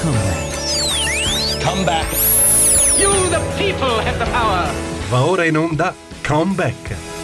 Comeback. Comeback. You, the people, have the power. Va ora in onda Comeback.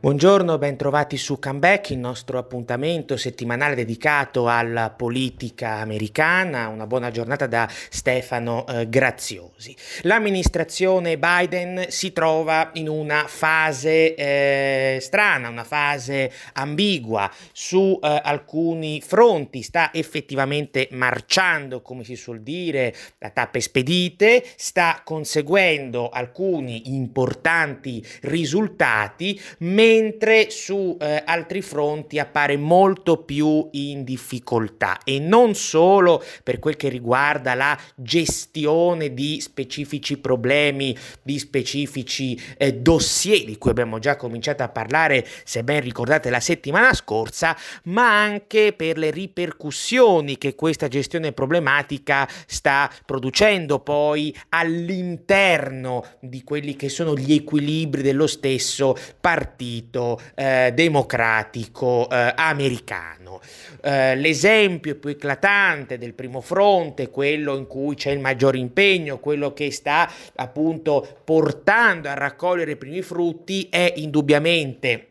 Buongiorno, bentrovati su Comeback, il nostro appuntamento settimanale dedicato alla politica americana. Una buona giornata da Stefano eh, Graziosi. L'amministrazione Biden si trova in una fase eh, strana, una fase ambigua su eh, alcuni fronti. Sta effettivamente marciando, come si suol dire, a tappe spedite, sta conseguendo alcuni importanti risultati mentre su eh, altri fronti appare molto più in difficoltà. E non solo per quel che riguarda la gestione di specifici problemi, di specifici eh, dossier di cui abbiamo già cominciato a parlare, se ben ricordate la settimana scorsa, ma anche per le ripercussioni che questa gestione problematica sta producendo poi all'interno di quelli che sono gli equilibri dello stesso partito partito eh, democratico eh, americano. Eh, l'esempio più eclatante del primo fronte, quello in cui c'è il maggior impegno, quello che sta appunto portando a raccogliere i primi frutti, è indubbiamente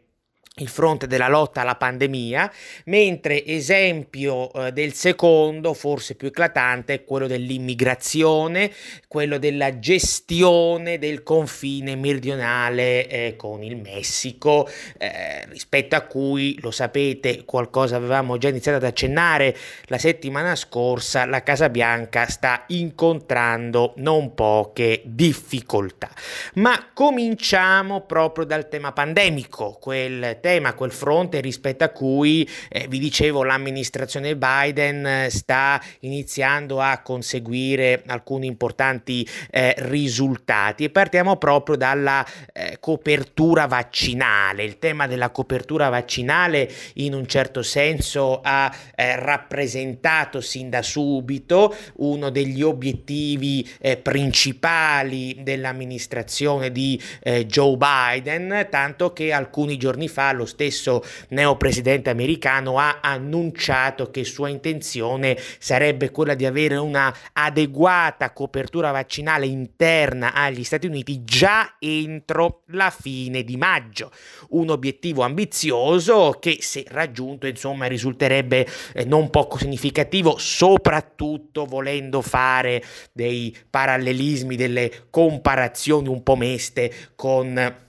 il fronte della lotta alla pandemia, mentre esempio eh, del secondo, forse più eclatante, è quello dell'immigrazione, quello della gestione del confine meridionale eh, con il Messico, eh, rispetto a cui, lo sapete, qualcosa avevamo già iniziato ad accennare la settimana scorsa, la Casa Bianca sta incontrando non poche difficoltà. Ma cominciamo proprio dal tema pandemico, quel tema, quel fronte rispetto a cui, eh, vi dicevo, l'amministrazione Biden eh, sta iniziando a conseguire alcuni importanti eh, risultati e partiamo proprio dalla eh, copertura vaccinale. Il tema della copertura vaccinale in un certo senso ha eh, rappresentato sin da subito uno degli obiettivi eh, principali dell'amministrazione di Joe Biden, tanto che alcuni giorni fa lo stesso neopresidente americano ha annunciato che sua intenzione sarebbe quella di avere una adeguata copertura vaccinale interna agli Stati Uniti già entro la fine di maggio. Un obiettivo ambizioso che se raggiunto insomma risulterebbe eh, non poco significativo, soprattutto volendo fare dei parallelismi, delle comparazioni un po' meste con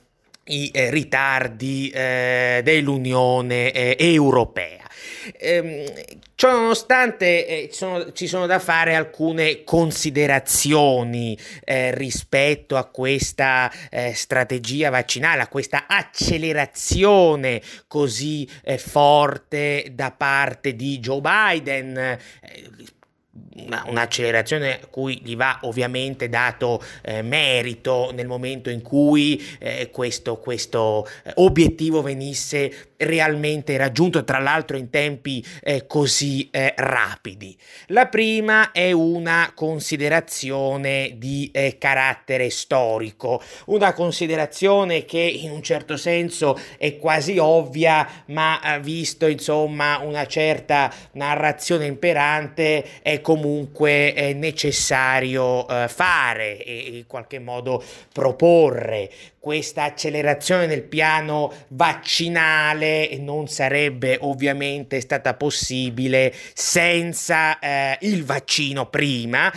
i eh, ritardi eh, dell'Unione eh, Europea. Ehm, ciò nonostante eh, sono, ci sono da fare alcune considerazioni eh, rispetto a questa eh, strategia vaccinale, a questa accelerazione così forte da parte di Joe Biden una, un'accelerazione a cui gli va ovviamente dato eh, merito nel momento in cui eh, questo, questo eh, obiettivo venisse realmente raggiunto, tra l'altro in tempi eh, così eh, rapidi. La prima è una considerazione di eh, carattere storico, una considerazione che in un certo senso è quasi ovvia, ma visto insomma una certa narrazione imperante è comunque è necessario eh, fare e in qualche modo proporre questa accelerazione nel piano vaccinale non sarebbe ovviamente stata possibile senza eh, il vaccino prima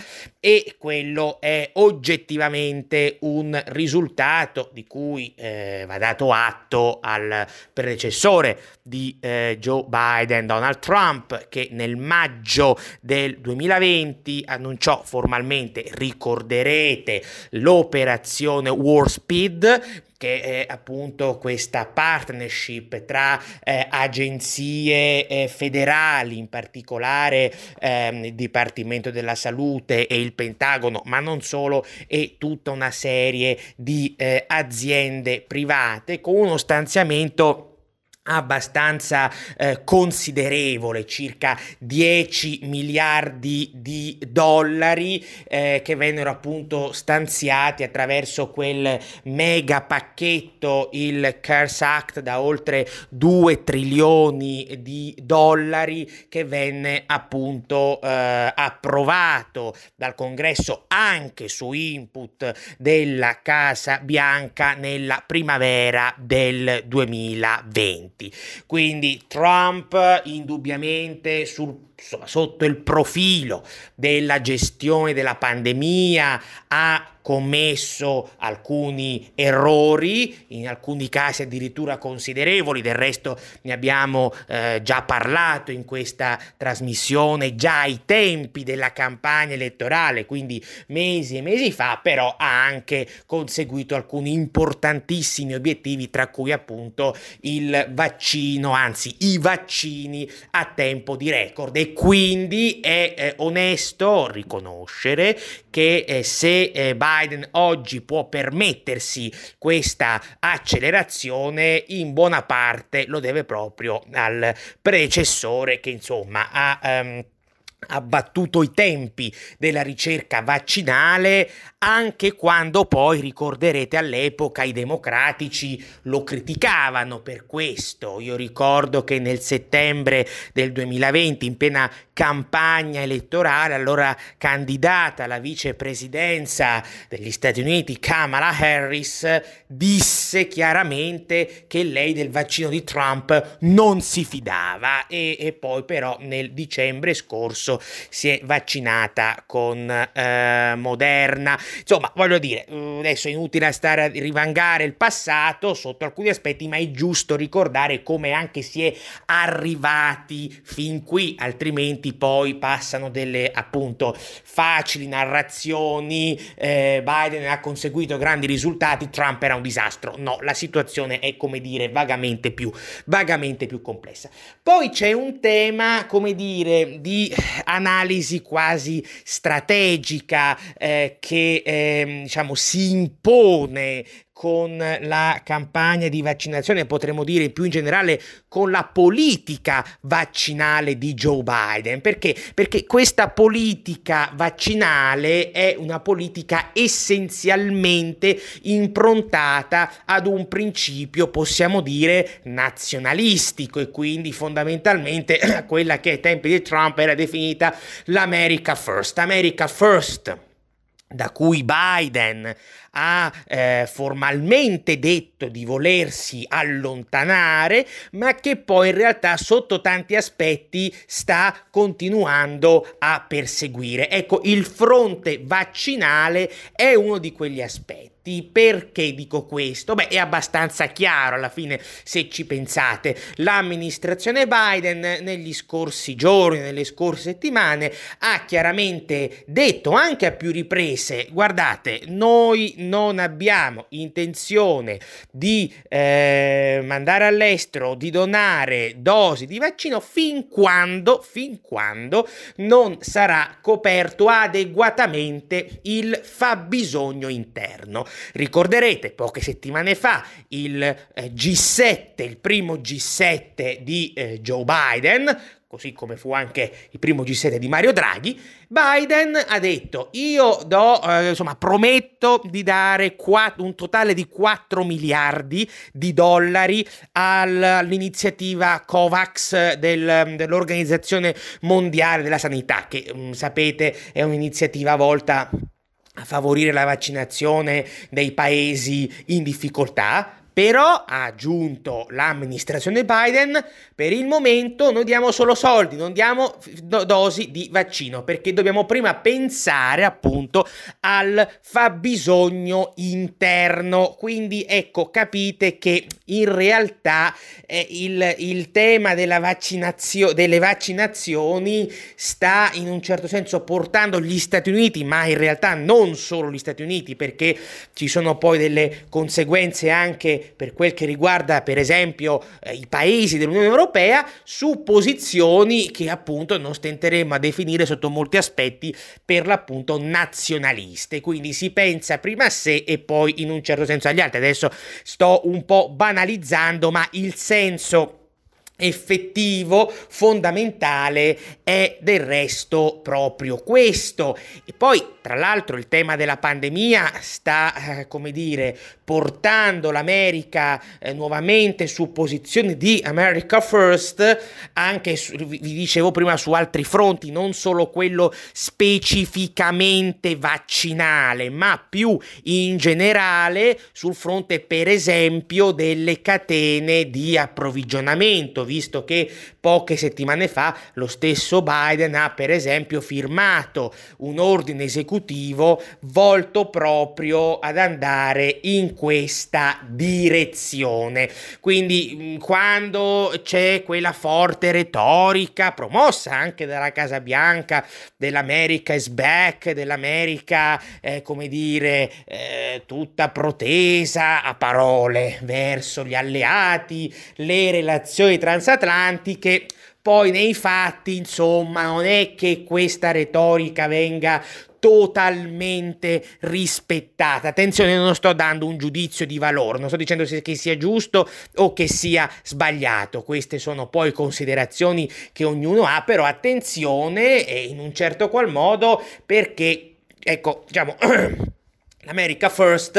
e quello è oggettivamente un risultato di cui eh, va dato atto al predecessore di eh, Joe Biden, Donald Trump, che nel maggio del 2020 annunciò formalmente, ricorderete, l'operazione War Speed che è appunto questa partnership tra eh, agenzie eh, federali, in particolare ehm, il Dipartimento della Salute e il Pentagono, ma non solo, e tutta una serie di eh, aziende private con uno stanziamento abbastanza eh, considerevole, circa 10 miliardi di dollari eh, che vennero appunto stanziati attraverso quel mega pacchetto, il CARES Act da oltre 2 trilioni di dollari che venne appunto eh, approvato dal congresso anche su input della Casa Bianca nella primavera del 2020 avanti. Quindi Trump indubbiamente sul insomma, sotto il profilo della gestione della pandemia ha commesso alcuni errori, in alcuni casi addirittura considerevoli, del resto ne abbiamo eh, già parlato in questa trasmissione già ai tempi della campagna elettorale, quindi mesi e mesi fa, però ha anche conseguito alcuni importantissimi obiettivi, tra cui appunto il vaccino, anzi i vaccini a tempo di record. E quindi è eh, onesto riconoscere che eh, se eh, Biden oggi può permettersi questa accelerazione, in buona parte lo deve proprio al predecessore che insomma ha... Um, abbattuto i tempi della ricerca vaccinale anche quando poi ricorderete all'epoca i democratici lo criticavano per questo. Io ricordo che nel settembre del 2020 in piena campagna elettorale, allora candidata alla vicepresidenza degli Stati Uniti Kamala Harris disse chiaramente che lei del vaccino di Trump non si fidava e, e poi però nel dicembre scorso si è vaccinata con eh, Moderna. Insomma, voglio dire, mm, adesso è inutile stare a rivangare il passato sotto alcuni aspetti, ma è giusto ricordare come anche si è arrivati fin qui, altrimenti poi passano delle appunto facili narrazioni, eh, Biden ha conseguito grandi risultati, Trump era un disastro. No, la situazione è come dire vagamente più, vagamente più complessa. Poi c'è un tema, come dire, di analisi quasi strategica eh, che eh, diciamo si impone con la campagna di vaccinazione, potremmo dire più in generale con la politica vaccinale di Joe Biden. Perché? Perché questa politica vaccinale è una politica essenzialmente improntata ad un principio, possiamo dire, nazionalistico e quindi fondamentalmente quella che ai tempi di Trump era definita l'America First. America First da cui Biden ha eh, formalmente detto di volersi allontanare, ma che poi in realtà sotto tanti aspetti sta continuando a perseguire. Ecco, il fronte vaccinale è uno di quegli aspetti. Perché dico questo? Beh, è abbastanza chiaro alla fine se ci pensate. L'amministrazione Biden negli scorsi giorni, nelle scorse settimane, ha chiaramente detto anche a più riprese, guardate, noi non abbiamo intenzione di eh, mandare all'estero, di donare dosi di vaccino fin quando, fin quando non sarà coperto adeguatamente il fabbisogno interno. Ricorderete poche settimane fa il eh, G7, il primo G7 di eh, Joe Biden, così come fu anche il primo G7 di Mario Draghi, Biden ha detto io do, eh, insomma, prometto di dare quatt- un totale di 4 miliardi di dollari all'iniziativa COVAX del, dell'Organizzazione Mondiale della Sanità, che mh, mm, sapete è un'iniziativa volta a favorire la vaccinazione dei paesi in difficoltà, però, ha aggiunto l'amministrazione Biden, per il momento noi diamo solo soldi, non diamo do- dosi di vaccino, perché dobbiamo prima pensare appunto al fabbisogno interno. Quindi ecco, capite che in realtà eh, il, il, tema vaccinazio- delle vaccinazioni sta in un certo senso portando gli Stati Uniti, ma in realtà non solo gli Stati Uniti, perché ci sono poi delle conseguenze anche per quel che riguarda per esempio eh, i paesi dell'Unione Europea su posizioni che appunto non stenteremo a definire sotto molti aspetti per l'appunto nazionaliste, quindi si pensa prima a sé e poi in un certo senso agli altri. Adesso sto un po' banalizzando, ma il senso effettivo, fondamentale è del resto proprio questo. E poi, tra l'altro, il tema della pandemia sta, eh, come dire, portando l'America eh, nuovamente su posizioni di America First, anche su, vi dicevo prima su altri fronti, non solo quello specificamente vaccinale, ma più in generale sul fronte, per esempio, delle catene di approvvigionamento visto che poche settimane fa lo stesso Biden ha per esempio firmato un ordine esecutivo volto proprio ad andare in questa direzione. Quindi mm, quando c'è quella forte retorica promossa anche dalla Casa Bianca dell'America is back, dell'America eh, come dire eh, tutta protesa a parole verso gli alleati, le relazioni tra transatlantiche, poi nei fatti, insomma, non è che questa retorica venga totalmente rispettata. Attenzione, non sto dando un giudizio di valore, non sto dicendo che sia giusto o che sia sbagliato. Queste sono poi considerazioni che ognuno ha, però attenzione e in un certo qual modo perché, ecco, diciamo... L'America First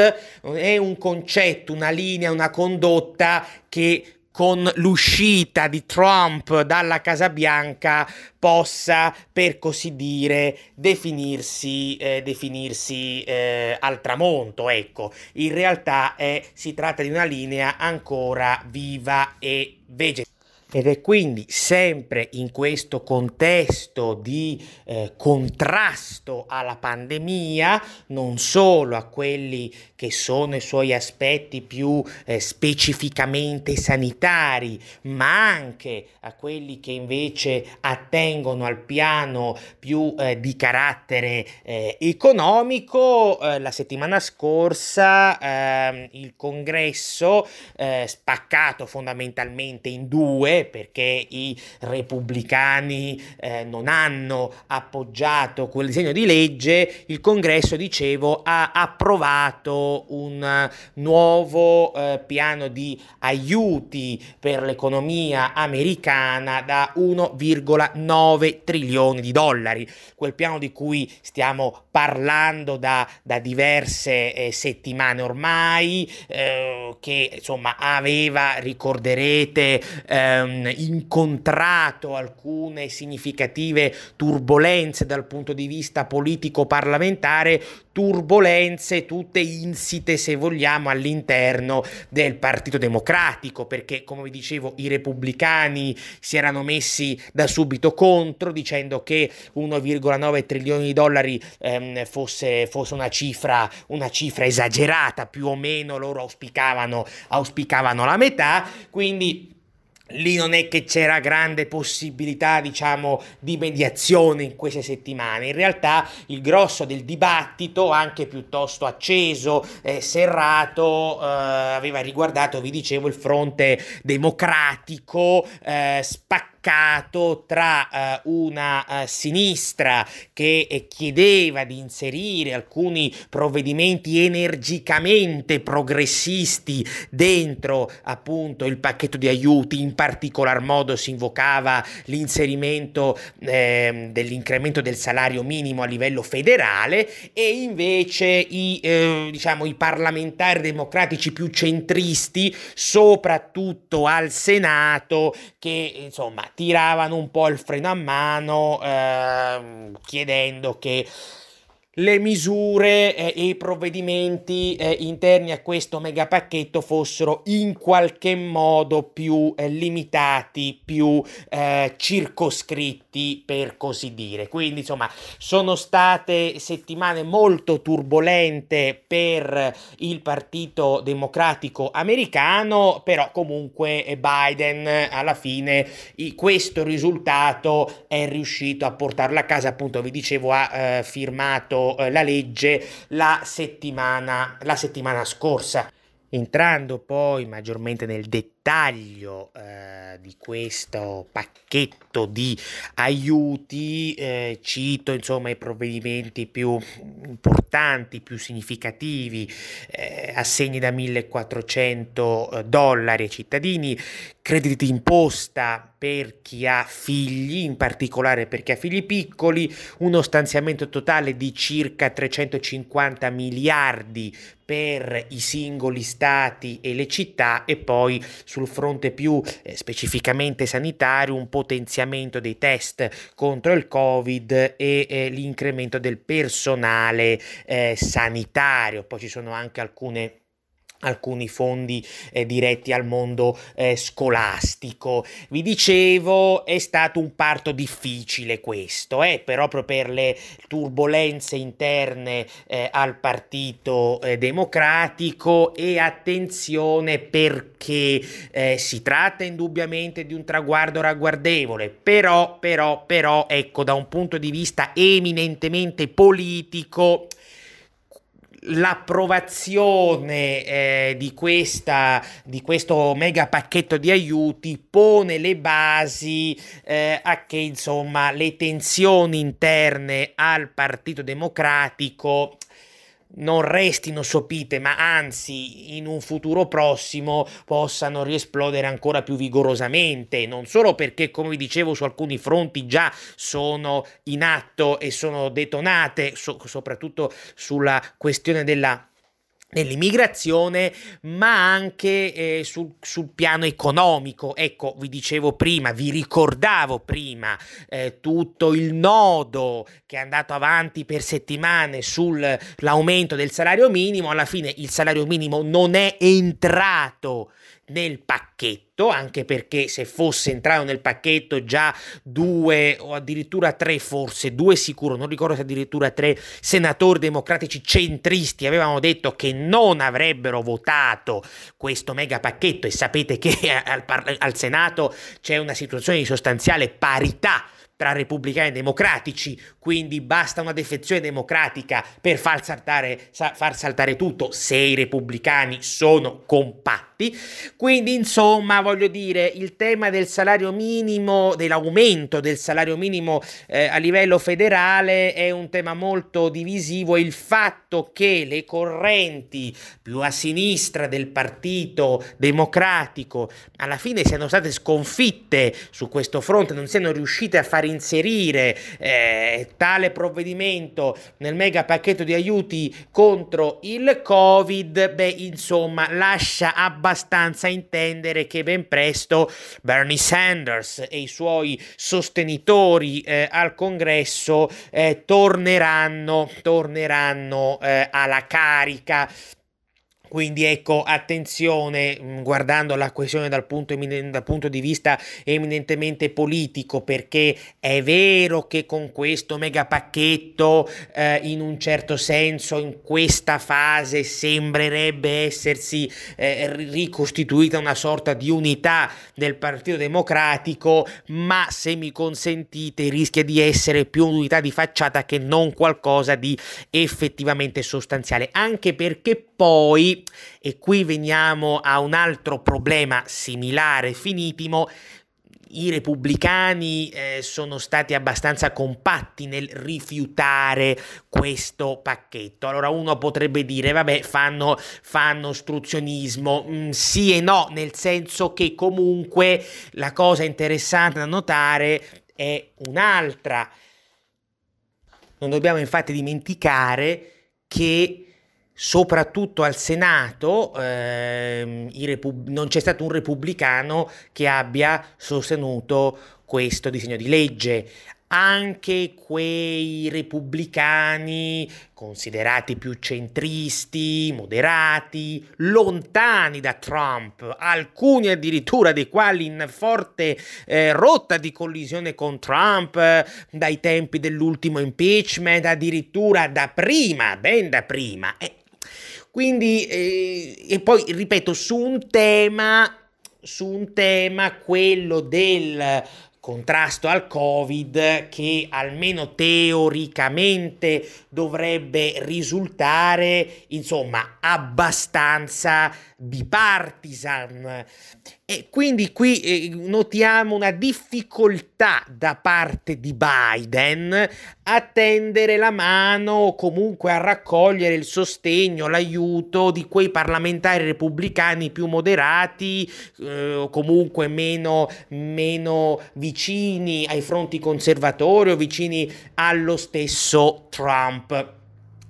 è un concetto, una linea, una condotta che con l'uscita di Trump dalla Casa Bianca possa, per così dire, definirsi, eh, definirsi eh, al tramonto. Ecco, in realtà eh, si tratta di una linea ancora viva e vegetale. Ed è quindi sempre in questo contesto di eh, contrasto alla pandemia, non solo a quelli che sono i suoi aspetti più eh, specificamente sanitari, ma anche a quelli che invece attengono al piano più eh, di carattere eh, economico, eh, la settimana scorsa ehm, il congresso, eh, spaccato fondamentalmente in due, perché i repubblicani eh, non hanno appoggiato quel disegno di legge, il congresso, dicevo, ha approvato un nuovo eh, piano di aiuti per l'economia americana da 1,9 trilioni di dollari. Quel piano di cui stiamo parlando da, da diverse eh, settimane ormai, eh, che insomma aveva, ricorderete, ehm, incontrato alcune significative turbulenze dal punto di vista politico-parlamentare, turbulenze tutte insite, se vogliamo, all'interno del Partito Democratico, perché, come vi dicevo, i repubblicani si erano messi da subito contro, dicendo che 1,9 trilioni di dollari ehm, fosse, fosse una, cifra, una cifra esagerata, più o meno loro auspicavano, auspicavano la metà, quindi Lì non è che c'era grande possibilità, diciamo, di mediazione in queste settimane. In realtà il grosso del dibattito, anche piuttosto acceso, e serrato, eh, aveva riguardato, vi dicevo, il fronte democratico, eh, spaccato attaccato tra eh, una eh, sinistra che eh, chiedeva di inserire alcuni provvedimenti energicamente progressisti dentro appunto il pacchetto di aiuti, in particolar modo si invocava l'inserimento ehm, dell'incremento del salario minimo a livello federale e invece i, eh, diciamo, i parlamentari democratici più centristi, soprattutto al Senato, che insomma tiravano un po' il freno a mano eh, chiedendo che le misure eh, e i provvedimenti eh, interni a questo megapacchetto fossero in qualche modo più eh, limitati, più eh, circoscritti per così dire. Quindi insomma sono state settimane molto turbolente per il Partito Democratico americano, però comunque Biden alla fine questo risultato è riuscito a portarlo a casa, appunto vi dicevo ha eh, firmato eh, la legge la settimana, la settimana scorsa. Entrando poi maggiormente nel dettaglio eh, di questo pacchetto di aiuti, eh, cito insomma i provvedimenti più importanti, più significativi, eh, assegni da 1400 eh, dollari ai cittadini, crediti d'imposta per chi ha figli, in particolare per chi ha figli piccoli, uno stanziamento totale di circa 350 miliardi per i singoli stati e le città e poi sul fronte più eh, specificamente sanitario un potenziamento dei test contro il covid e eh, l'incremento del personale eh, sanitario. Poi ci sono anche alcune alcuni fondi eh, diretti al mondo eh, scolastico. Vi dicevo, è stato un parto difficile questo, eh, proprio per le turbulenze interne eh, al Partito eh, Democratico e attenzione perché eh, si tratta indubbiamente di un traguardo ragguardevole, però, però, però, ecco, da un punto di vista eminentemente politico, l'approvazione eh, di, questa, di questo mega pacchetto di aiuti pone le basi eh, a che insomma le tensioni interne al Partito Democratico non restino sopite, ma anzi in un futuro prossimo possano riesplodere ancora più vigorosamente, non solo perché, come vi dicevo, su alcuni fronti già sono in atto e sono detonate, so- soprattutto sulla questione della nell'immigrazione, ma anche eh, sul, sul, piano economico. Ecco, vi dicevo prima, vi ricordavo prima eh, tutto il nodo che è andato avanti per settimane sull'aumento del salario minimo. Alla fine il salario minimo non è entrato nel pacchetto, anche perché se fosse entrato nel pacchetto già due o addirittura tre, forse due sicuro, non ricordo se addirittura tre senatori democratici centristi avevano detto che non avrebbero votato questo mega pacchetto e sapete che al, al Senato c'è una situazione di sostanziale parità tra repubblicani e democratici, quindi basta una defezione democratica per far saltare, far saltare tutto se i repubblicani sono compatti. Quindi, insomma, voglio dire, il tema del salario minimo, dell'aumento del salario minimo eh, a livello federale è un tema molto divisivo. Il fatto che le correnti più a sinistra del Partito Democratico alla fine siano state sconfitte su questo fronte, non siano riuscite a far inserire eh, tale provvedimento nel mega pacchetto di aiuti contro il Covid, beh, insomma, lascia abbastanza intendere che ben presto Bernie Sanders e i suoi sostenitori eh, al congresso eh, torneranno, torneranno eh, alla carica. Quindi ecco, attenzione, mm, guardando la questione dal punto, dal punto, di vista eminentemente politico, perché è vero che con questo mega pacchetto, eh, in un certo senso, in questa fase sembrerebbe essersi eh, ricostituita una sorta di unità del Partito Democratico, ma se mi consentite rischia di essere più unità di facciata che non qualcosa di effettivamente sostanziale, anche perché poi e qui veniamo a un altro problema similare, finitimo, i repubblicani eh, sono stati abbastanza compatti nel rifiutare questo pacchetto. Allora uno potrebbe dire, vabbè, fanno, fanno ostruzionismo. Mm, sì e no, nel senso che comunque la cosa interessante da notare è un'altra. Non dobbiamo infatti dimenticare che soprattutto al Senato ehm, repub- non c'è stato un repubblicano che abbia sostenuto questo disegno di legge. Anche quei repubblicani considerati più centristi, moderati, lontani da Trump, alcuni addirittura dei quali in forte eh, rotta di collisione con Trump eh, dai tempi dell'ultimo impeachment, addirittura da prima, ben da prima. Eh, quindi, eh, e poi ripeto, su un tema, su un tema, quello del contrasto al Covid che almeno teoricamente dovrebbe risultare insomma abbastanza bipartisan e quindi qui eh, notiamo una difficoltà da parte di Biden a tendere la mano o comunque a raccogliere il sostegno, l'aiuto di quei parlamentari repubblicani più moderati eh, comunque meno, meno vicini ai fronti conservatori o vicini allo stesso Trump.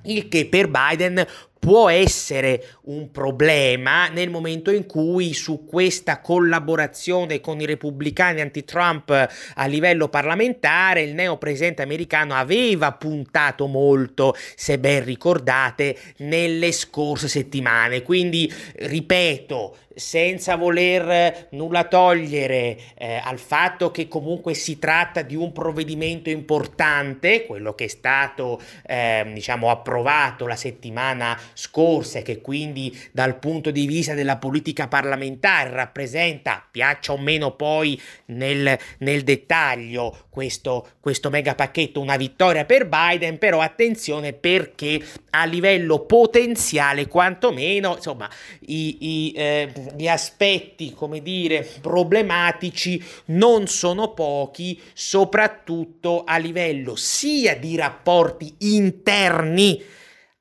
Il che per Biden può essere un problema nel momento in cui su questa collaborazione con i repubblicani anti-Trump a livello parlamentare il neo presidente americano aveva puntato molto, se ben ricordate, nelle scorse settimane. Quindi, ripeto, senza voler nulla togliere eh, al fatto che comunque si tratta di un provvedimento importante, quello che è stato eh, diciamo approvato la settimana scorsa che quindi dal punto di vista della politica parlamentare rappresenta, piaccia o meno poi nel, nel dettaglio, questo, questo mega pacchetto, una vittoria per Biden, però attenzione perché a livello potenziale quantomeno insomma i, i eh, gli aspetti, come dire, problematici non sono pochi, soprattutto a livello sia di rapporti interni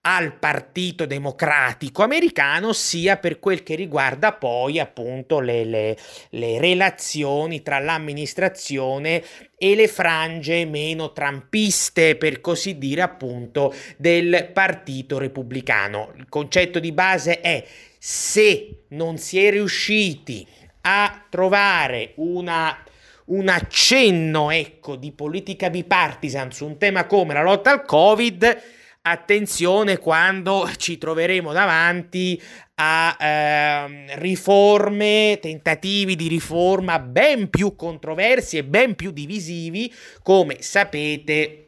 al Partito Democratico americano, sia per quel che riguarda poi appunto le, le, le relazioni tra l'amministrazione e le frange meno trampiste, per così dire, appunto, del Partito Repubblicano. Il concetto di base è se non si è riusciti a trovare una un accenno ecco, di politica bipartisan su un tema come la lotta al Covid, attenzione quando ci troveremo davanti a eh, riforme, tentativi di riforma ben più controversi e ben più divisivi, come sapete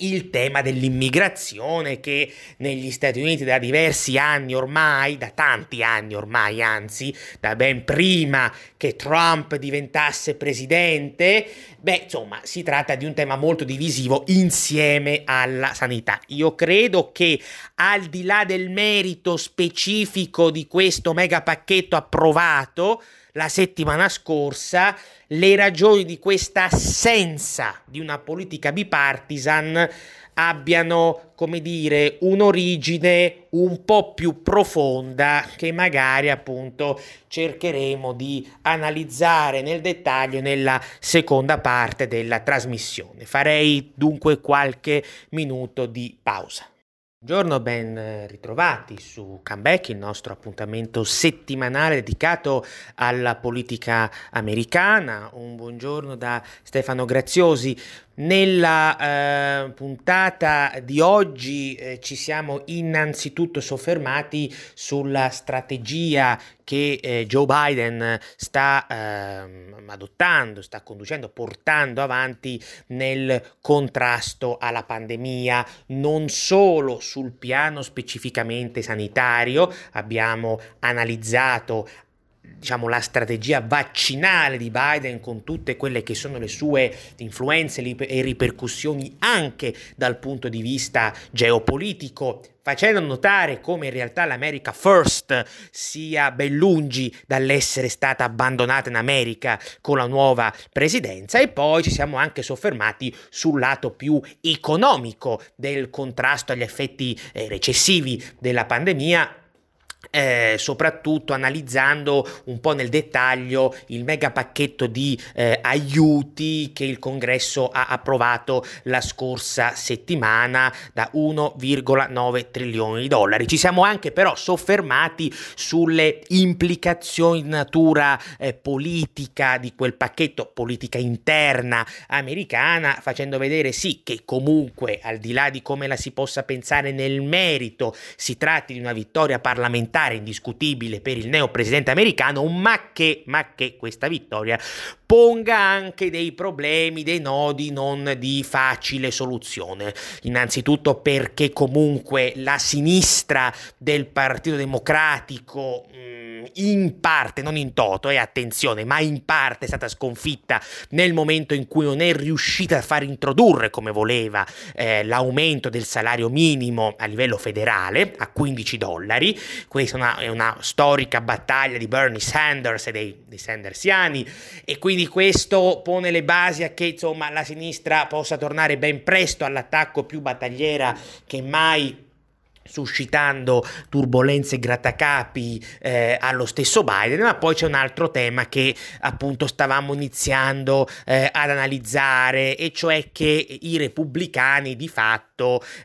il tema dell'immigrazione che negli Stati Uniti da diversi anni ormai, da tanti anni ormai, anzi, da ben prima che Trump diventasse presidente, beh, insomma, si tratta di un tema molto divisivo insieme alla sanità. Io credo che al di là del merito specifico di questo mega pacchetto approvato, la settimana scorsa, le ragioni di questa assenza di una politica bipartisan abbiano, come dire, un'origine un po' più profonda che magari appunto cercheremo di analizzare nel dettaglio nella seconda parte della trasmissione. Farei dunque qualche minuto di pausa. Buongiorno, ben ritrovati su Comeback, il nostro appuntamento settimanale dedicato alla politica americana. Un buongiorno da Stefano Graziosi. Nella eh, puntata di oggi eh, ci siamo innanzitutto soffermati sulla strategia che eh, Joe Biden sta ehm, adottando, sta conducendo, portando avanti nel contrasto alla pandemia, non solo sul piano specificamente sanitario, abbiamo analizzato diciamo, la strategia vaccinale di Biden con tutte quelle che sono le sue influenze e ripercussioni anche dal punto di vista geopolitico, facendo notare come in realtà l'America First sia ben lungi dall'essere stata abbandonata in America con la nuova presidenza. E poi ci siamo anche soffermati sul lato più economico del contrasto agli effetti eh, recessivi della pandemia eh, soprattutto analizzando un po' nel dettaglio il mega pacchetto di eh, aiuti che il congresso ha approvato la scorsa settimana da 1,9 trilioni di dollari. Ci siamo anche però soffermati sulle implicazioni di natura eh, politica di quel pacchetto, politica interna americana, facendo vedere sì che comunque al di là di come la si possa pensare nel merito, si tratti di una vittoria parlamentare parlamentare indiscutibile per il neo presidente americano, ma che, ma che questa vittoria ponga anche dei problemi, dei nodi non di facile soluzione. Innanzitutto perché comunque la sinistra del Partito Democratico mh, mm, in parte, non in toto, e eh, attenzione, ma in parte è stata sconfitta nel momento in cui non è riuscita a far introdurre come voleva eh, l'aumento del salario minimo a livello federale a 15 dollari. Questa è una, è una storica battaglia di Bernie Sanders e dei, dei Sandersiani e quindi questo pone le basi a che insomma la sinistra possa tornare ben presto all'attacco più battagliera che mai suscitando turbolenze e grattacapi eh, allo stesso Biden, ma poi c'è un altro tema che appunto stavamo iniziando eh, ad analizzare, e cioè che i repubblicani di fatto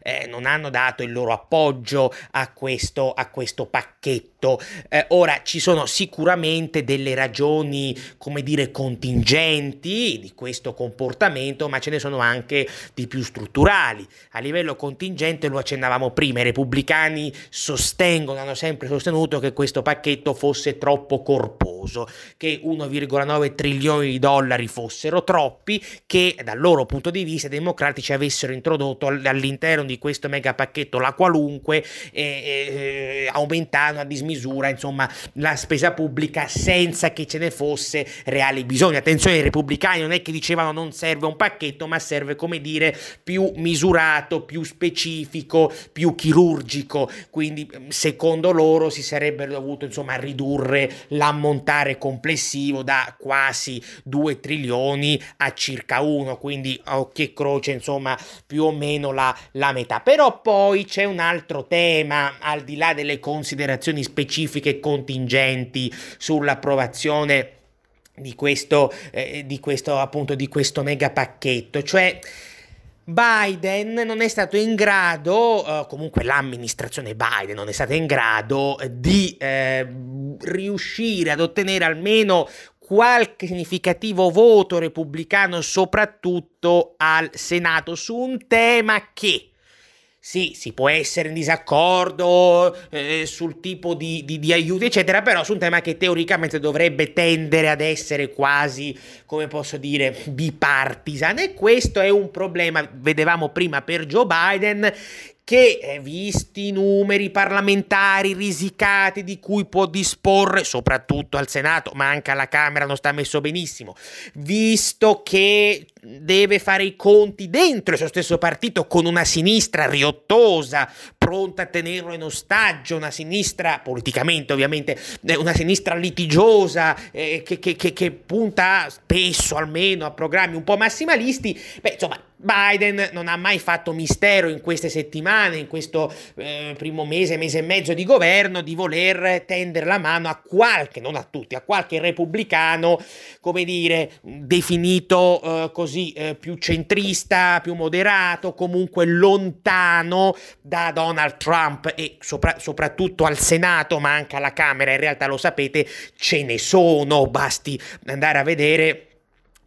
eh, non hanno dato il loro appoggio a questo, a questo pacchetto. Eh, ora ci sono sicuramente delle ragioni, come dire, contingenti di questo comportamento, ma ce ne sono anche di più strutturali. A livello contingente lo accennavamo prima, i repubblicani sostengono, hanno sempre sostenuto che questo pacchetto fosse troppo corposo, che 1,9 trilioni di dollari fossero troppi, che dal loro punto di vista i democratici avessero introdotto all'interno di questo mega pacchetto la qualunque, eh, eh, aumentando a dismisura misura insomma la spesa pubblica senza che ce ne fosse reali bisogni. Attenzione, i repubblicani non è che dicevano non serve un pacchetto, ma serve come dire più misurato, più specifico, più chirurgico. Quindi secondo loro si sarebbe dovuto insomma ridurre l'ammontare complessivo da quasi 2 trilioni a circa 1, quindi a occhio e croce insomma più o meno la, la metà. Però poi c'è un altro tema al di là delle considerazioni specifiche specifiche contingenti sull'approvazione di questo, eh, di questo appunto di questo mega pacchetto, cioè Biden non è stato in grado, uh, comunque l'amministrazione Biden non è stata in grado di eh, riuscire ad ottenere almeno qualche significativo voto repubblicano, soprattutto al Senato, su un tema che sì, si può essere in disaccordo eh, sul tipo di, di, di, aiuti, eccetera, però su un tema che teoricamente dovrebbe tendere ad essere quasi, come posso dire, bipartisan. E questo è un problema, vedevamo prima per Joe Biden, che, visti i numeri parlamentari risicati di cui può disporre, soprattutto al Senato, ma anche alla Camera non sta messo benissimo, visto che deve fare i conti dentro il suo stesso partito con una sinistra riottosa, pronta a tenerlo in ostaggio, una sinistra, politicamente ovviamente, eh, una sinistra litigiosa, eh, che, che, che, che punta spesso almeno a programmi un po' massimalisti, beh, insomma, Biden non ha mai fatto mistero in queste settimane, in questo eh, primo mese, mese e mezzo di governo, di voler tendere la mano a qualche, non a tutti, a qualche repubblicano, come dire, definito eh, così eh, più centrista, più moderato, comunque lontano da Donald Trump e sopra- soprattutto al Senato, ma anche alla Camera, in realtà lo sapete, ce ne sono, basti andare a vedere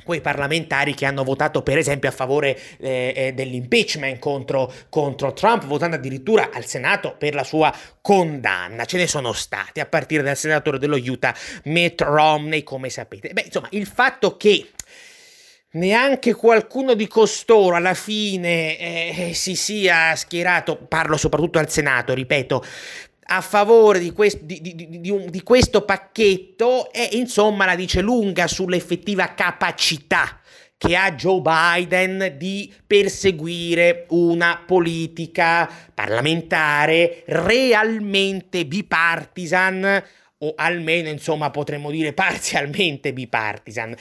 quei parlamentari che hanno votato per esempio a favore eh, eh, dell'impeachment contro, contro Trump, votando addirittura al Senato per la sua condanna. Ce ne sono stati, a partire dal senatore dello Utah Mitt Romney, come sapete. Beh, insomma, il fatto che neanche qualcuno di costoro alla fine eh, si sia schierato, parlo soprattutto al Senato, ripeto, a favore di, quest- di, di, un, di questo pacchetto e insomma la dice lunga sull'effettiva capacità che ha Joe Biden di perseguire una politica parlamentare realmente bipartisan o almeno insomma potremmo dire parzialmente bipartisan.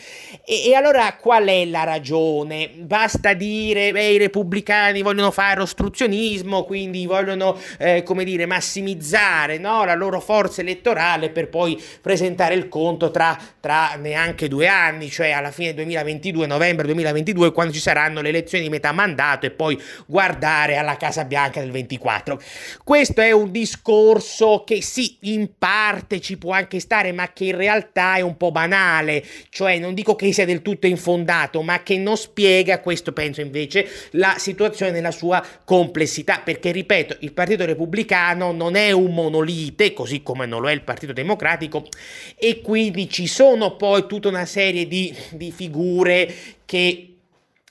E, e, allora qual è la ragione? Basta dire beh, i repubblicani vogliono fare ostruzionismo, quindi vogliono eh, come dire massimizzare no, la loro forza elettorale per poi presentare il conto tra, tra neanche due anni, cioè alla fine 2022, novembre 2022, quando ci saranno le elezioni di metà mandato e poi guardare alla Casa Bianca del 24. Questo è un discorso che sì, in parte ci può anche stare, ma che in realtà è un po' banale, cioè non dico che sia del tutto infondato, ma che non spiega, questo penso invece, la situazione nella sua complessità, perché ripeto, il Partito Repubblicano non è un monolite, così come non lo è il Partito Democratico, e quindi ci sono poi tutta una serie di, di figure che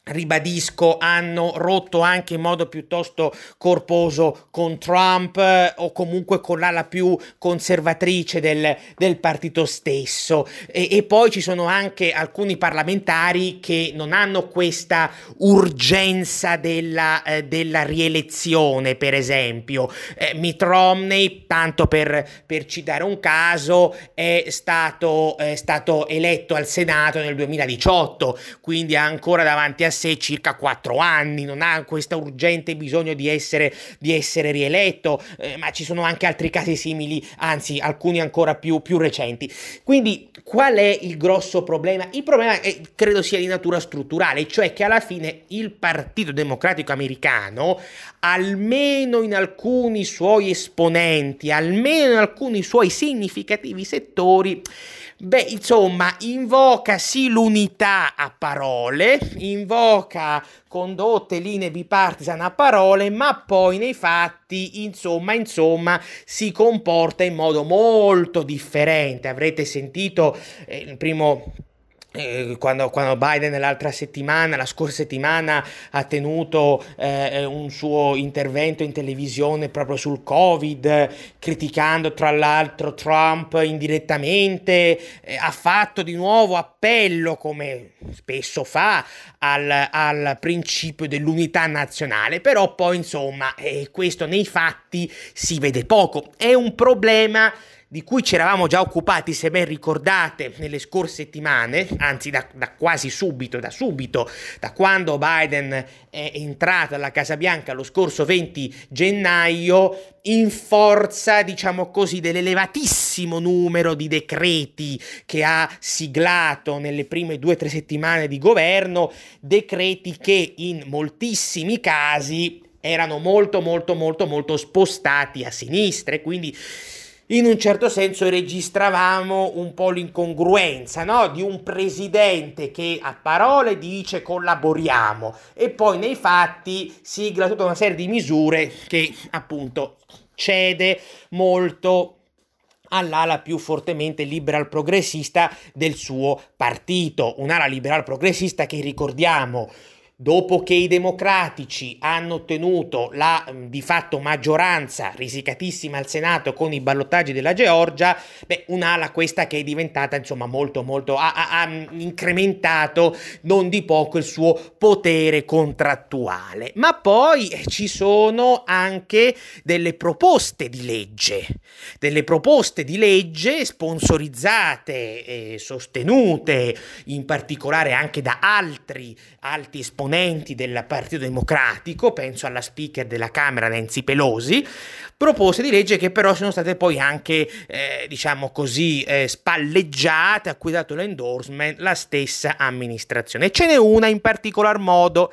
ribadisco, hanno rotto anche in modo piuttosto corposo con Trump eh, o comunque con l'ala più conservatrice del, del partito stesso. E, e, poi ci sono anche alcuni parlamentari che non hanno questa urgenza della, eh, della rielezione, per esempio. Eh, Mitt Romney, tanto per, per citare un caso, è stato, è stato eletto al Senato nel 2018, quindi ha ancora davanti a sé circa quattro anni, non ha questo urgente bisogno di essere, di essere rieletto, eh, ma ci sono anche altri casi simili, anzi alcuni ancora più, più recenti. Quindi qual è il grosso problema? Il problema è, credo sia di natura strutturale, cioè che alla fine il Partito Democratico americano, almeno in alcuni suoi esponenti, almeno in alcuni suoi significativi settori, Beh, insomma, invoca sì l'unità a parole, invoca condotte linee bipartisan a parole, ma poi nei fatti, insomma, insomma, si comporta in modo molto differente. Avrete sentito eh, il primo quando, quando, Biden l'altra settimana, la scorsa settimana, ha tenuto eh, un suo intervento in televisione proprio sul Covid, criticando tra l'altro Trump indirettamente, eh, ha fatto di nuovo appello, come spesso fa, al, al principio dell'unità nazionale, però poi insomma eh, questo nei fatti si vede poco. È un problema di cui ci eravamo già occupati, se ben ricordate, nelle scorse settimane, anzi da, da, quasi subito, da subito, da quando Biden è entrato alla Casa Bianca lo scorso 20 gennaio, in forza, diciamo così, dell'elevatissimo numero di decreti che ha siglato nelle prime due o tre settimane di governo, decreti che in moltissimi casi erano molto molto molto molto spostati a sinistra. E quindi in un certo senso registravamo un po' l'incongruenza no? di un presidente che a parole dice collaboriamo e poi nei fatti sigla tutta una serie di misure che appunto cede molto all'ala più fortemente liberal progressista del suo partito, un'ala liberal progressista che ricordiamo Dopo che i democratici hanno ottenuto la mm, di fatto maggioranza risicatissima al Senato con i ballottaggi della Georgia, beh, un'ala questa che è diventata insomma molto molto ha, ha, ha incrementato non di poco il suo potere contrattuale. Ma poi eh, ci sono anche delle proposte di legge, delle proposte di legge sponsorizzate e sostenute in particolare anche da altri alti esponenti esponenti del Partito Democratico, penso alla speaker della Camera Nancy Pelosi, proposte di legge che però sono state poi anche, eh, diciamo così, eh, spalleggiate, a cui ha dato l'endorsement la stessa amministrazione. Ce n'è una in particolar modo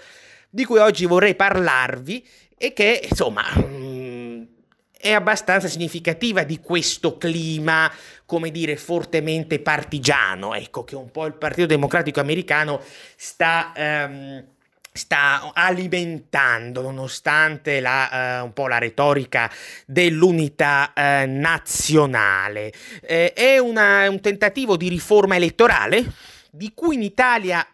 di cui oggi vorrei parlarvi e che, insomma, mm, è abbastanza significativa di questo clima, come dire, fortemente partigiano, ecco, che un po' il Partito Democratico americano sta... Um, sta alimentando, nonostante la, uh, un po' la retorica dell'unità uh, nazionale. Eh, è una, un tentativo di riforma elettorale di cui in Italia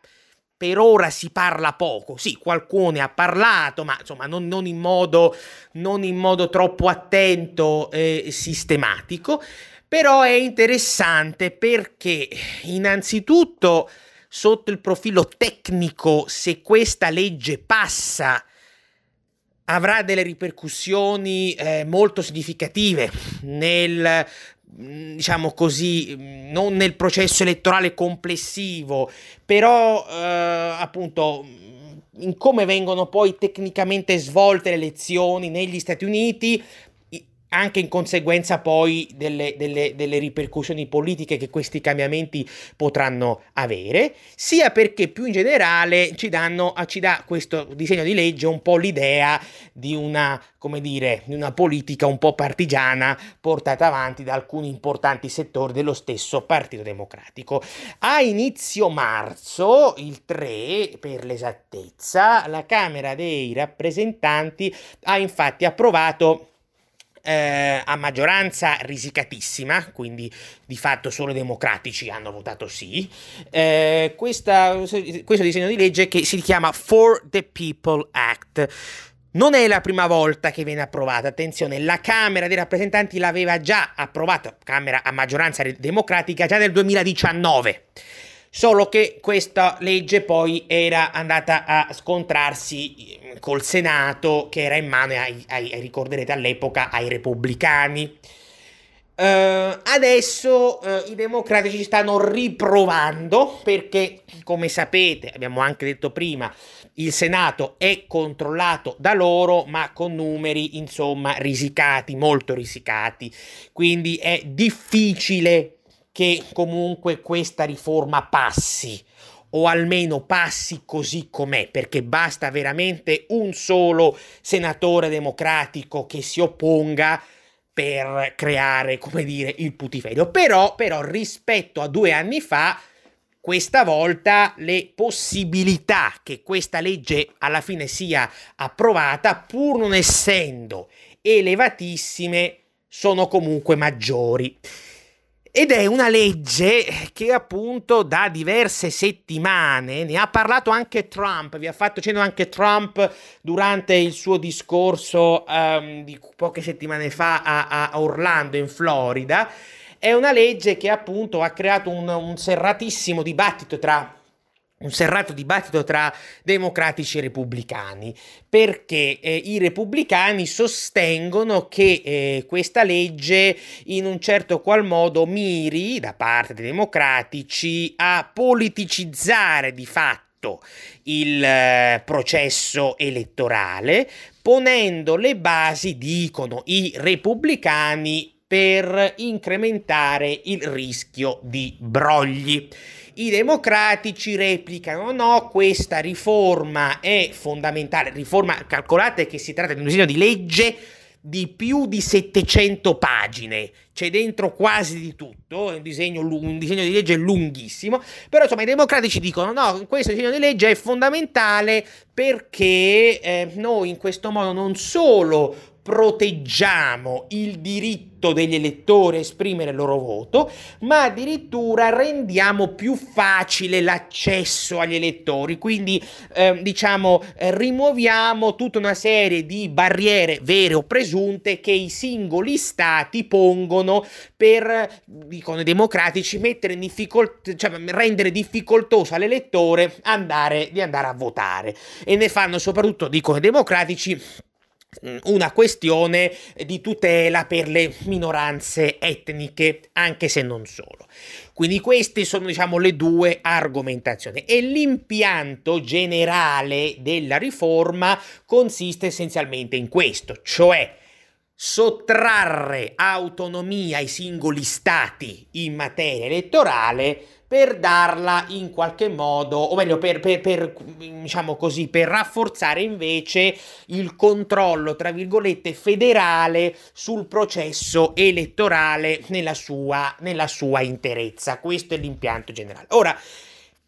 per ora si parla poco. Sì, qualcuno ne ha parlato, ma insomma non, non, in, modo, non in, modo, troppo attento e sistematico. Però è interessante perché innanzitutto sotto il profilo tecnico, se questa legge passa, avrà delle ripercussioni eh, molto significative nel mm, diciamo così, mm, non nel processo elettorale complessivo, però eh, appunto mm, in come vengono poi tecnicamente svolte le elezioni negli Stati Uniti, anche in conseguenza poi delle, delle, delle, ripercussioni politiche che questi cambiamenti potranno avere, sia perché più in generale ci, danno, ci dà questo disegno di legge un po' l'idea di una, come dire, di una politica un po' partigiana portata avanti da alcuni importanti settori dello stesso Partito Democratico. A inizio marzo, il 3 per l'esattezza, la Camera dei rappresentanti ha infatti approvato eh, a maggioranza risicatissima, quindi di fatto solo i democratici hanno votato sì, eh, questa, questo disegno di legge che si chiama For the People Act. Non è la prima volta che viene approvata, attenzione, la Camera dei rappresentanti l'aveva già approvata, Camera a maggioranza democratica, già nel 2019. Solo che questa legge poi era andata a scontrarsi col Senato, che era in mano, ai, ai, ricorderete all'epoca, ai repubblicani. Uh, adesso uh, i democratici stanno riprovando perché, come sapete, abbiamo anche detto prima, il Senato è controllato da loro, ma con numeri, insomma, risicati, molto risicati. Quindi è difficile che comunque questa riforma passi o almeno passi così com'è, perché basta veramente un solo senatore democratico che si opponga per creare, come dire, il putiferio. Però, però rispetto a due anni fa, questa volta le possibilità che questa legge alla fine sia approvata, pur non essendo elevatissime, sono comunque maggiori. Ed è una legge che appunto da diverse settimane, ne ha parlato anche Trump, vi ha fatto cenno anche Trump durante il suo discorso um, di poche settimane fa a, a Orlando in Florida, è una legge che appunto ha creato un, un serratissimo dibattito tra un serrato dibattito tra democratici e repubblicani, perché eh, i repubblicani sostengono che eh, questa legge in un certo qual modo miri da parte dei democratici a politicizzare di fatto il eh, processo elettorale, ponendo le basi, dicono i repubblicani, per incrementare il rischio di brogli. I democratici replicano: no, questa riforma è fondamentale. Riforma, calcolate che si tratta di un disegno di legge di più di 700 pagine, c'è dentro quasi di tutto, è un disegno, un disegno di legge lunghissimo, però insomma i democratici dicono no, questo disegno di legge è fondamentale perché eh, noi in questo modo non solo proteggiamo il diritto degli elettori a esprimere il loro voto, ma addirittura rendiamo più facile l'accesso agli elettori, quindi eh, diciamo eh, rimuoviamo tutta una serie di barriere vere o presunte che i singoli stati pongono per, dicono i democratici, mettere in difficoltà, cioè rendere difficoltoso all'elettore andare, di andare a votare. E ne fanno soprattutto, dicono i democratici, una questione di tutela per le minoranze etniche, anche se non solo. Quindi queste sono diciamo le due argomentazioni e l'impianto generale della riforma consiste essenzialmente in questo, cioè sottrarre autonomia ai singoli stati in materia elettorale per darla in qualche modo, o meglio, per, per, per, diciamo così, per rafforzare invece il controllo, tra virgolette, federale sul processo elettorale nella sua, nella sua interezza. Questo è l'impianto generale. Ora,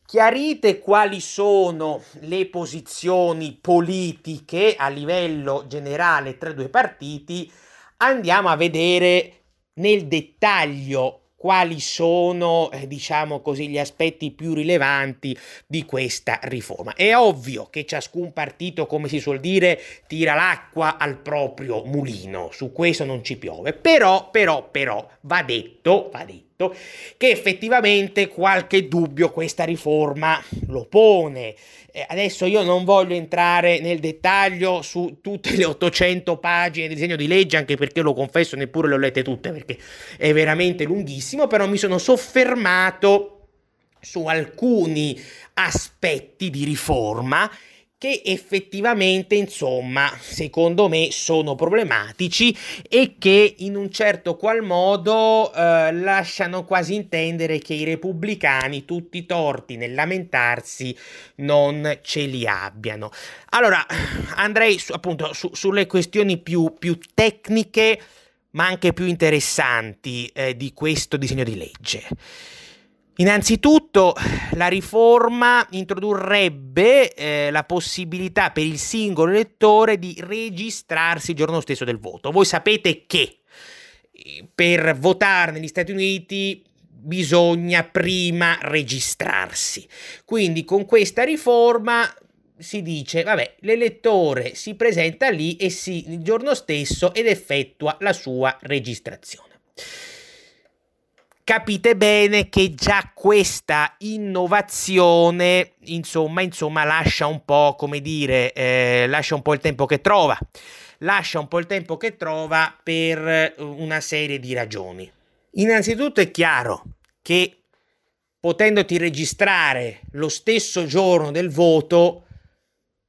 chiarite quali sono le posizioni politiche a livello generale tra i due partiti, andiamo a vedere nel dettaglio quali sono, eh, diciamo così, gli aspetti più rilevanti di questa riforma. È ovvio che ciascun partito, come si suol dire, tira l'acqua al proprio mulino, su questo non ci piove, però, però, però, va detto, va detto che effettivamente qualche dubbio questa riforma lo pone. Eh, adesso io non voglio entrare nel dettaglio su tutte le 800 pagine di disegno di legge, anche perché lo confesso, neppure le ho lette tutte perché è veramente lunghissimo, però mi sono soffermato su alcuni aspetti di riforma che effettivamente, insomma, secondo me sono problematici e che in un certo qual modo eh, lasciano quasi intendere che i repubblicani, tutti torti nel lamentarsi, non ce li abbiano. Allora, andrei su, appunto su, sulle questioni più, più, tecniche, ma anche più interessanti eh, di questo disegno di legge. Innanzitutto la riforma introdurrebbe eh, la possibilità per il singolo elettore di registrarsi il giorno stesso del voto. Voi sapete che eh, per votare negli Stati Uniti bisogna prima registrarsi. Quindi con questa riforma si dice, vabbè, l'elettore si presenta lì e si, il giorno stesso ed effettua la sua registrazione capite bene che già questa innovazione, insomma, insomma, lascia un po', come dire, eh, lascia un po' il tempo che trova. Lascia un po' il tempo che trova per eh, una serie di ragioni. Innanzitutto è chiaro che potendoti registrare lo stesso giorno del voto,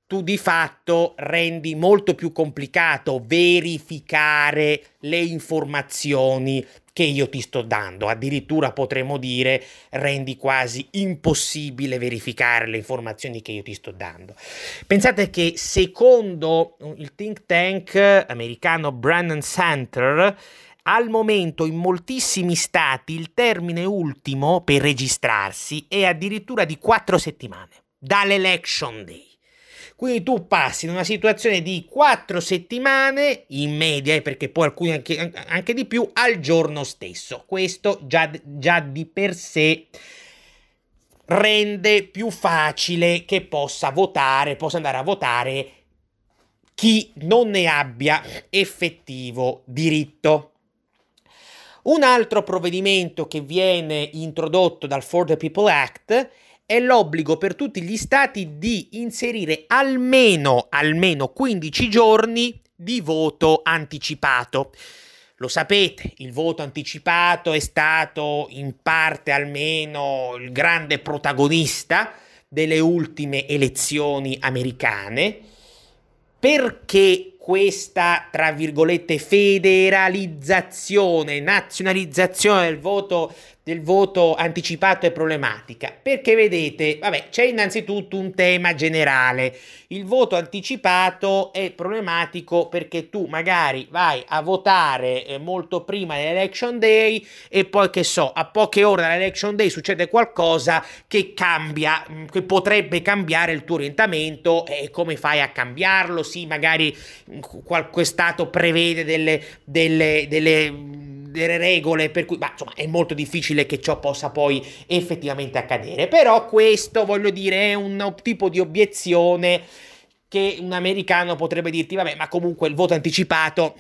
tu di fatto rendi molto più complicato verificare le informazioni che io ti sto dando. Addirittura potremmo dire rendi quasi impossibile verificare le informazioni che io ti sto dando. Pensate che secondo il think tank americano Brennan Center, al momento in moltissimi stati il termine ultimo per registrarsi è addirittura di quattro settimane, dall'election day. Quindi tu passi in una situazione di 4 settimane in media, perché poi alcuni anche, anche di più, al giorno stesso. Questo già, già di per sé rende più facile che possa votare, possa andare a votare chi non ne abbia effettivo diritto. Un altro provvedimento che viene introdotto dal For the People Act è l'obbligo per tutti gli stati di inserire almeno, almeno 15 giorni di voto anticipato. Lo sapete, il voto anticipato è stato in parte almeno il grande protagonista delle ultime elezioni americane perché questa, tra virgolette, federalizzazione, nazionalizzazione del voto del voto anticipato è problematica? Perché vedete, vabbè, c'è innanzitutto un tema generale. Il voto anticipato è problematico perché tu magari vai a votare eh, molto prima dell'election day e poi che so, a poche ore dall'election day succede qualcosa che cambia, mm, che potrebbe cambiare il tuo orientamento e come fai a cambiarlo? Sì, magari mm, qualche stato prevede delle, delle, delle delle regole per cui, ma insomma, è molto difficile che ciò possa poi effettivamente accadere. Però questo, voglio dire, è un tipo di obiezione che un americano potrebbe dirti, vabbè, ma comunque il voto anticipato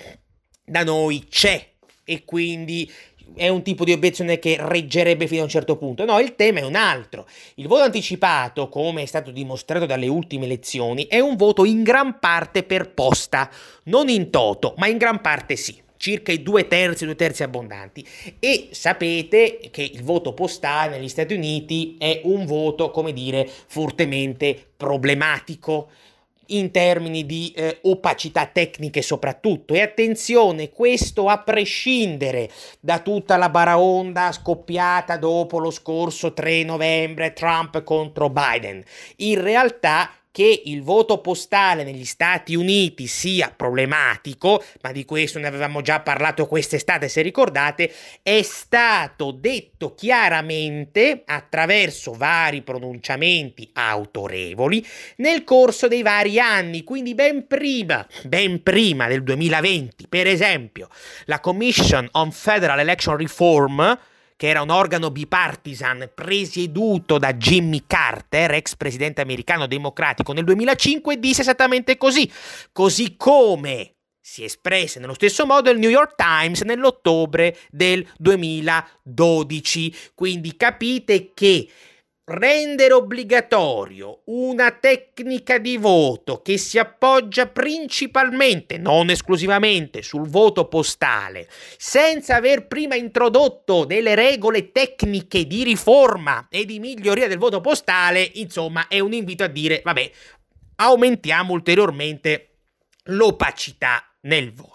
da noi c'è e quindi è un tipo di obiezione che reggerebbe fino a un certo punto. No, il tema è un altro. Il voto anticipato, come è stato dimostrato dalle ultime elezioni, è un voto in gran parte per posta, non in toto, ma in gran parte sì circa i due terzi, due terzi abbondanti. E sapete che il voto postale negli Stati Uniti è un voto, come dire, fortemente problematico in termini di eh, opacità tecniche soprattutto. E attenzione, questo a prescindere da tutta la baraonda scoppiata dopo lo scorso 3 novembre Trump contro Biden. In realtà che il voto postale negli Stati Uniti sia problematico, ma di questo ne avevamo già parlato quest'estate se ricordate, è stato detto chiaramente attraverso vari pronunciamenti autorevoli nel corso dei vari anni, quindi ben prima, ben prima del 2020. Per esempio, la Commission on Federal Election Reform che era un organo bipartisan presieduto da Jimmy Carter, ex presidente americano democratico nel 2005, disse esattamente così, così come si espresse nello stesso modo il New York Times nell'ottobre del 2012. Quindi capite che rendere obbligatorio una tecnica di voto che si appoggia principalmente, non esclusivamente, sul voto postale, senza aver prima introdotto delle regole tecniche di riforma e di miglioria del voto postale, insomma, è un invito a dire, vabbè, aumentiamo ulteriormente l'opacità nel voto.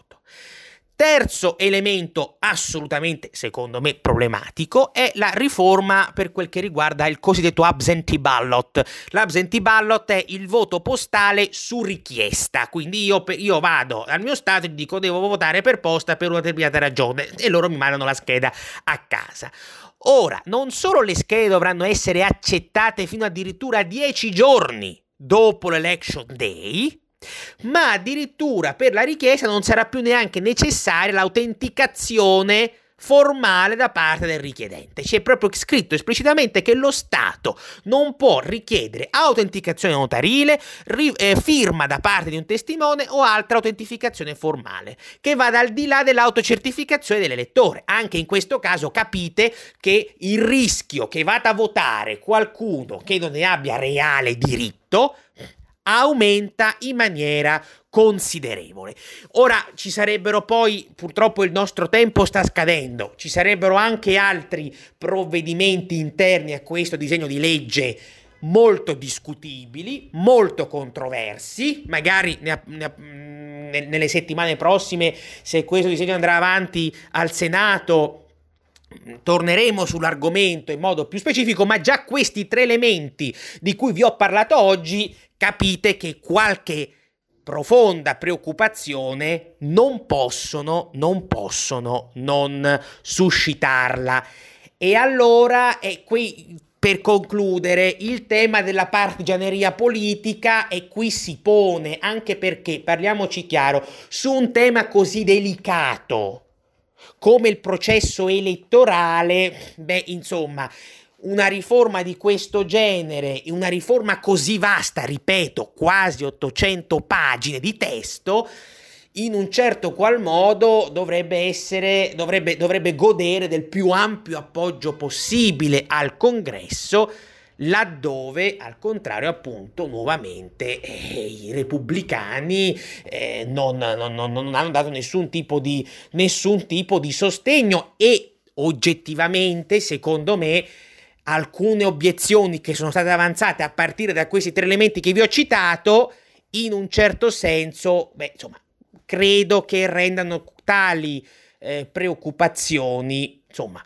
Terzo elemento assolutamente, secondo me, problematico è la riforma per quel che riguarda il cosiddetto absentee ballot. L'absentee ballot è il voto postale su richiesta, quindi io, io vado al mio stato e dico devo votare per posta per una determinata ragione e loro mi mandano la scheda a casa. Ora, non solo le schede dovranno essere accettate fino addirittura a 10 giorni dopo l'election day, ma addirittura per la richiesta non sarà più neanche necessaria l'autenticazione formale da parte del richiedente. C'è proprio scritto esplicitamente che lo Stato non può richiedere autenticazione notarile, ri- eh, firma da parte di un testimone o altra autentificazione formale, che vada al di là dell'autocertificazione dell'elettore. Anche in questo caso capite che il rischio che vada a votare qualcuno che non ne abbia reale diritto aumenta in maniera considerevole. Ora ci sarebbero poi, purtroppo il nostro tempo sta scadendo, ci sarebbero anche altri provvedimenti interni a questo disegno di legge molto discutibili, molto controversi, magari ne, ne, nelle settimane prossime, se questo disegno andrà avanti al Senato, torneremo sull'argomento in modo più specifico, ma già questi tre elementi di cui vi ho parlato oggi capite che qualche profonda preoccupazione non possono, non possono non suscitarla. E allora è qui per concludere il tema della partigianeria politica e qui si pone anche perché parliamoci chiaro su un tema così delicato come il processo elettorale, beh, insomma, una riforma di questo genere, una riforma così vasta, ripeto, quasi 800 pagine di testo, in un certo qual modo dovrebbe essere, dovrebbe, dovrebbe godere del più ampio appoggio possibile al congresso, laddove al contrario appunto nuovamente eh, i repubblicani eh, non, non, non, non, hanno dato nessun tipo, di, nessun tipo di sostegno e oggettivamente secondo me alcune obiezioni che sono state avanzate a partire da questi tre elementi che vi ho citato, in un certo senso, beh, insomma, credo che rendano tali eh, preoccupazioni, insomma,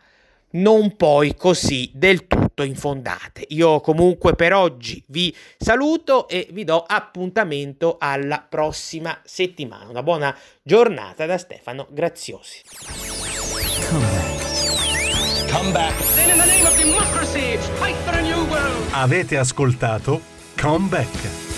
non poi così del tutto infondate. Io comunque per oggi vi saluto e vi do appuntamento alla prossima settimana. Una buona giornata da Stefano Graziosi. Come back. Avete ascoltato Come Back.